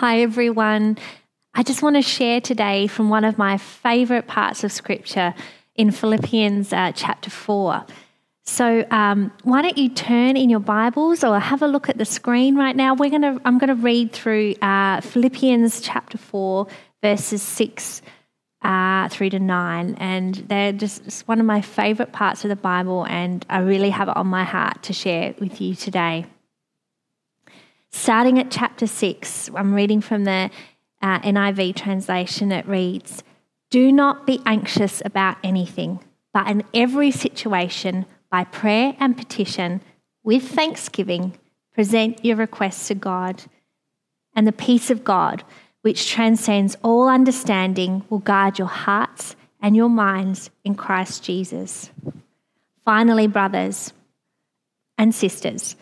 Hi, everyone. I just want to share today from one of my favourite parts of Scripture in Philippians uh, chapter 4. So, um, why don't you turn in your Bibles or have a look at the screen right now? We're gonna, I'm going to read through uh, Philippians chapter 4, verses 6 uh, through to 9. And they're just one of my favourite parts of the Bible, and I really have it on my heart to share with you today. Starting at chapter 6, I'm reading from the uh, NIV translation. It reads Do not be anxious about anything, but in every situation, by prayer and petition, with thanksgiving, present your requests to God. And the peace of God, which transcends all understanding, will guard your hearts and your minds in Christ Jesus. Finally, brothers and sisters,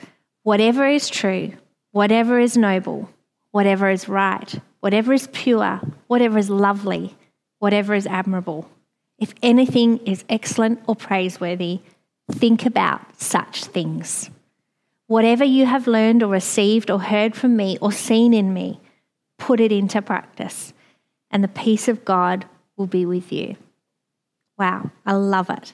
whatever is true, whatever is noble, whatever is right, whatever is pure, whatever is lovely, whatever is admirable, if anything is excellent or praiseworthy, think about such things. Whatever you have learned or received or heard from me or seen in me, put it into practice, and the peace of God will be with you. Wow, I love it.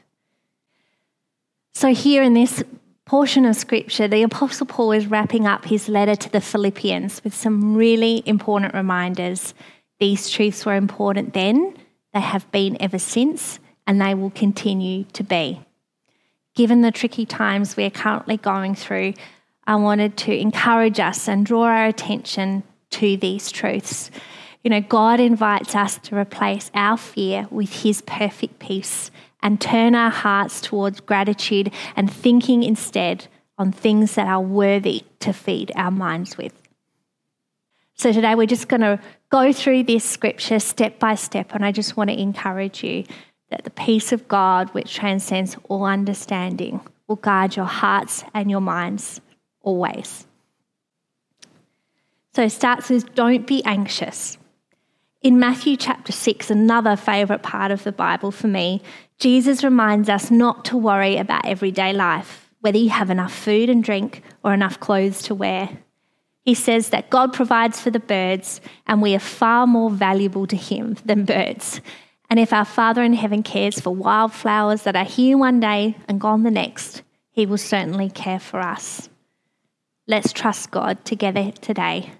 So, here in this portion of scripture, the Apostle Paul is wrapping up his letter to the Philippians with some really important reminders. These truths were important then, they have been ever since, and they will continue to be. Given the tricky times we're currently going through, I wanted to encourage us and draw our attention to these truths. You know, God invites us to replace our fear with His perfect peace and turn our hearts towards gratitude and thinking instead on things that are worthy to feed our minds with. So today we're just going to go through this scripture step by step, and I just want to encourage you that the peace of God, which transcends all understanding, will guard your hearts and your minds always. So it starts with don't be anxious. In Matthew chapter 6, another favourite part of the Bible for me, Jesus reminds us not to worry about everyday life, whether you have enough food and drink or enough clothes to wear. He says that God provides for the birds, and we are far more valuable to Him than birds. And if our Father in heaven cares for wildflowers that are here one day and gone the next, He will certainly care for us. Let's trust God together today.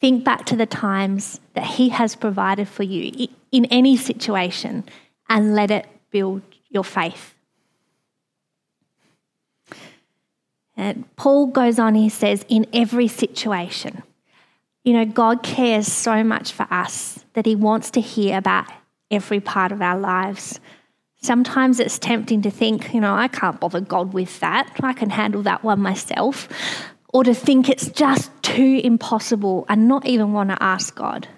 Think back to the times that He has provided for you in any situation and let it build your faith. And Paul goes on, he says, in every situation. You know, God cares so much for us that He wants to hear about every part of our lives. Sometimes it's tempting to think, you know, I can't bother God with that. I can handle that one myself. Or to think it's just too impossible and not even want to ask God.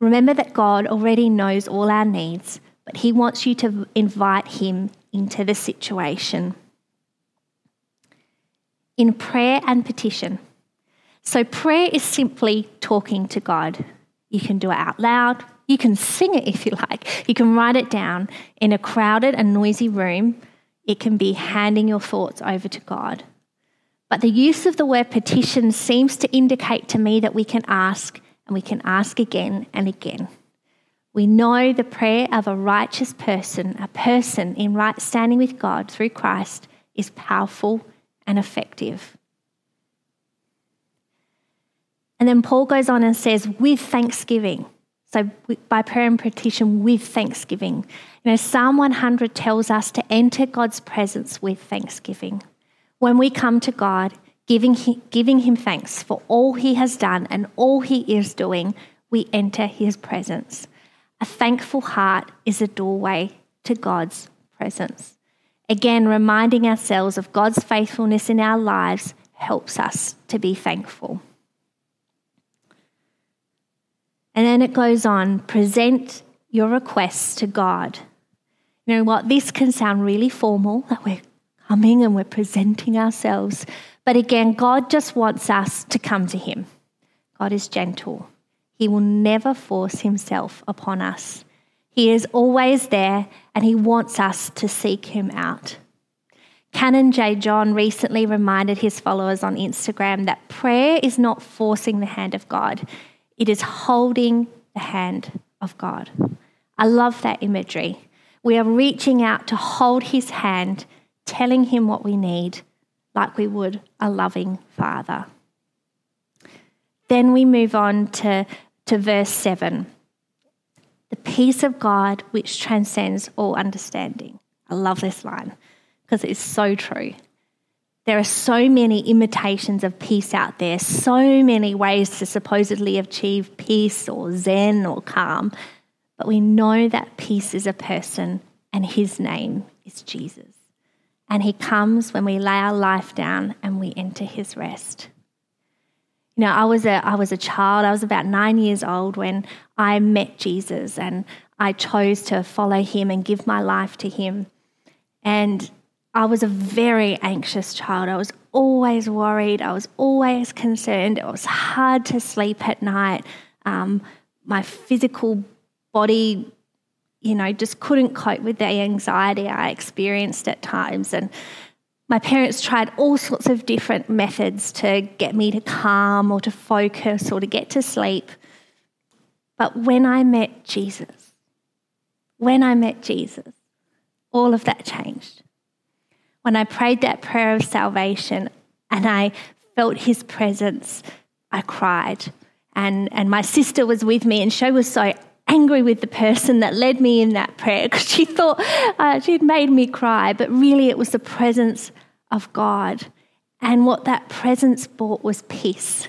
Remember that God already knows all our needs, but He wants you to invite Him into the situation. In prayer and petition. So, prayer is simply talking to God. You can do it out loud, you can sing it if you like. You can write it down in a crowded and noisy room. It can be handing your thoughts over to God. But the use of the word petition seems to indicate to me that we can ask and we can ask again and again. We know the prayer of a righteous person, a person in right standing with God through Christ, is powerful and effective. And then Paul goes on and says, with thanksgiving. So, by prayer and petition with thanksgiving. You know, Psalm 100 tells us to enter God's presence with thanksgiving. When we come to God, giving, giving Him thanks for all He has done and all He is doing, we enter His presence. A thankful heart is a doorway to God's presence. Again, reminding ourselves of God's faithfulness in our lives helps us to be thankful. And then it goes on present your requests to God. You know what? This can sound really formal that we're coming and we're presenting ourselves. But again, God just wants us to come to Him. God is gentle, He will never force Himself upon us. He is always there and He wants us to seek Him out. Canon J. John recently reminded his followers on Instagram that prayer is not forcing the hand of God, it is holding the hand of God. I love that imagery. We are reaching out to hold his hand, telling him what we need, like we would a loving father. Then we move on to, to verse 7 the peace of God which transcends all understanding. I love this line because it's so true. There are so many imitations of peace out there, so many ways to supposedly achieve peace or zen or calm, but we know that peace is a person and his name is Jesus. And he comes when we lay our life down and we enter his rest. You know, I was a I was a child. I was about 9 years old when I met Jesus and I chose to follow him and give my life to him. And I was a very anxious child. I was always worried. I was always concerned. It was hard to sleep at night. Um, my physical body, you know, just couldn't cope with the anxiety I experienced at times. And my parents tried all sorts of different methods to get me to calm or to focus or to get to sleep. But when I met Jesus, when I met Jesus, all of that changed. When I prayed that prayer of salvation and I felt his presence, I cried. And, and my sister was with me, and she was so angry with the person that led me in that prayer because she thought uh, she'd made me cry. But really, it was the presence of God. And what that presence brought was peace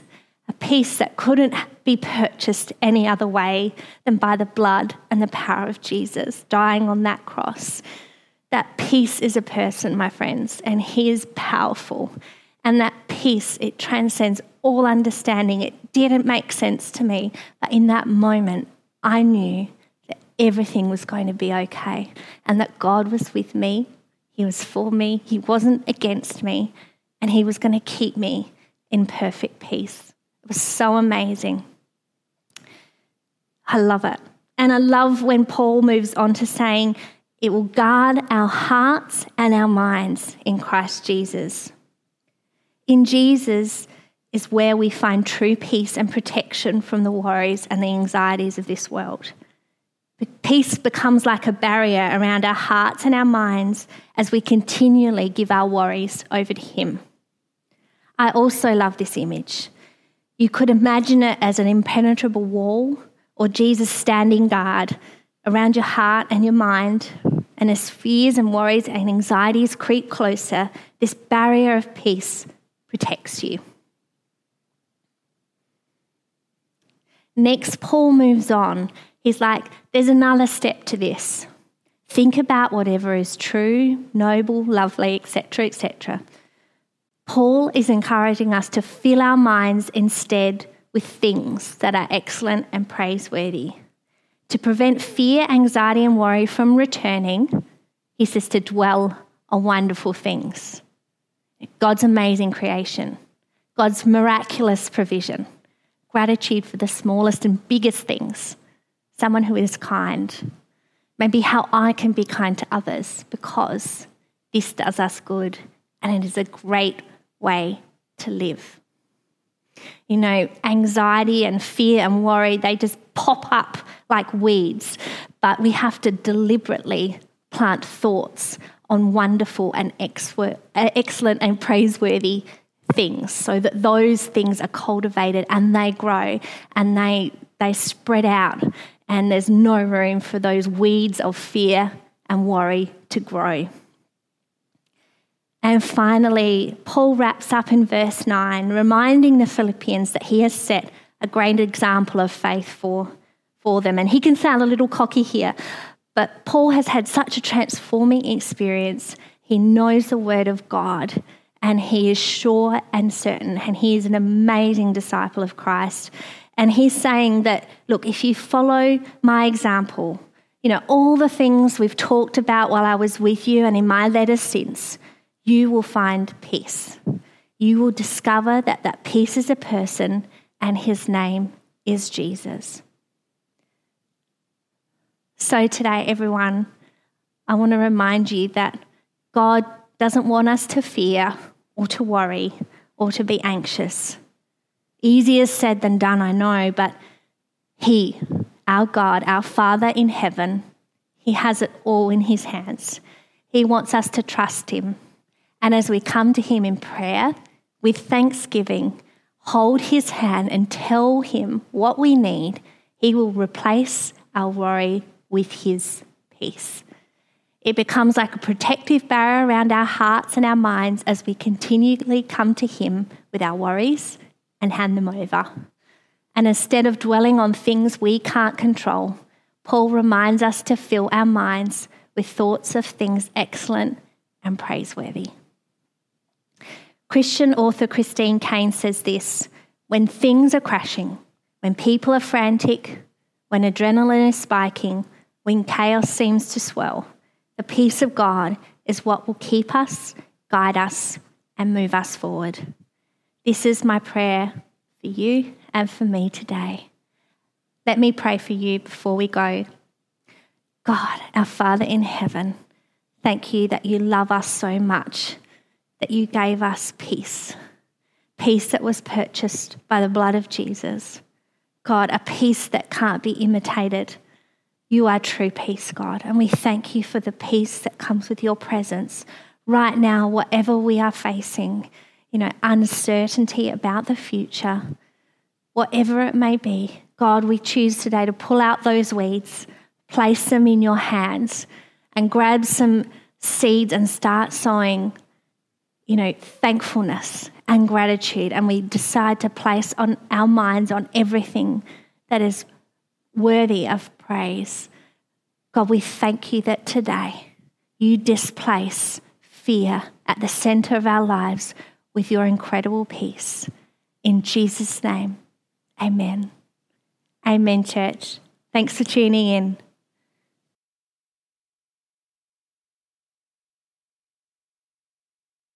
a peace that couldn't be purchased any other way than by the blood and the power of Jesus dying on that cross. That peace is a person, my friends, and he is powerful. And that peace, it transcends all understanding. It didn't make sense to me, but in that moment, I knew that everything was going to be okay and that God was with me he was for me, He wasn't against me, and He was going to keep me in perfect peace. It was so amazing. I love it. And I love when Paul moves on to saying, it will guard our hearts and our minds in Christ Jesus. In Jesus is where we find true peace and protection from the worries and the anxieties of this world. Peace becomes like a barrier around our hearts and our minds as we continually give our worries over to Him. I also love this image. You could imagine it as an impenetrable wall or Jesus standing guard around your heart and your mind. And as fears and worries and anxieties creep closer, this barrier of peace protects you. Next, Paul moves on He's like, there's another step to this. Think about whatever is true, noble, lovely, etc., etc. Paul is encouraging us to fill our minds instead with things that are excellent and praiseworthy. To prevent fear, anxiety, and worry from returning, he says to dwell on wonderful things. God's amazing creation, God's miraculous provision, gratitude for the smallest and biggest things, someone who is kind. Maybe how I can be kind to others because this does us good and it is a great way to live. You know, anxiety and fear and worry, they just pop up like weeds, but we have to deliberately plant thoughts on wonderful and uh, excellent and praiseworthy things so that those things are cultivated and they grow and they, they spread out and there's no room for those weeds of fear and worry to grow. And finally, Paul wraps up in verse 9, reminding the Philippians that he has set a great example of faith for, for them. And he can sound a little cocky here, but Paul has had such a transforming experience. He knows the word of God and he is sure and certain, and he is an amazing disciple of Christ. And he's saying that, look, if you follow my example, you know, all the things we've talked about while I was with you and in my letters since, you will find peace. You will discover that that peace is a person and his name is Jesus. So, today, everyone, I want to remind you that God doesn't want us to fear or to worry or to be anxious. Easier said than done, I know, but He, our God, our Father in heaven, He has it all in His hands. He wants us to trust Him. And as we come to Him in prayer with thanksgiving, hold His hand and tell Him what we need, He will replace our worry with His peace. It becomes like a protective barrier around our hearts and our minds as we continually come to Him with our worries and hand them over. And instead of dwelling on things we can't control, Paul reminds us to fill our minds with thoughts of things excellent and praiseworthy. Christian author Christine Caine says this when things are crashing, when people are frantic, when adrenaline is spiking, when chaos seems to swell, the peace of God is what will keep us, guide us, and move us forward. This is my prayer for you and for me today. Let me pray for you before we go. God, our Father in heaven, thank you that you love us so much, that you gave us peace, peace that was purchased by the blood of Jesus. God, a peace that can't be imitated. You are true peace, God, and we thank you for the peace that comes with your presence right now, whatever we are facing, you know, uncertainty about the future, whatever it may be. God, we choose today to pull out those weeds, place them in your hands, and grab some seeds and start sowing, you know, thankfulness and gratitude. And we decide to place on our minds on everything that is worthy of praise. God, we thank you that today you displace fear at the center of our lives with your incredible peace. In Jesus' name, amen. Amen, church. Thanks for tuning in.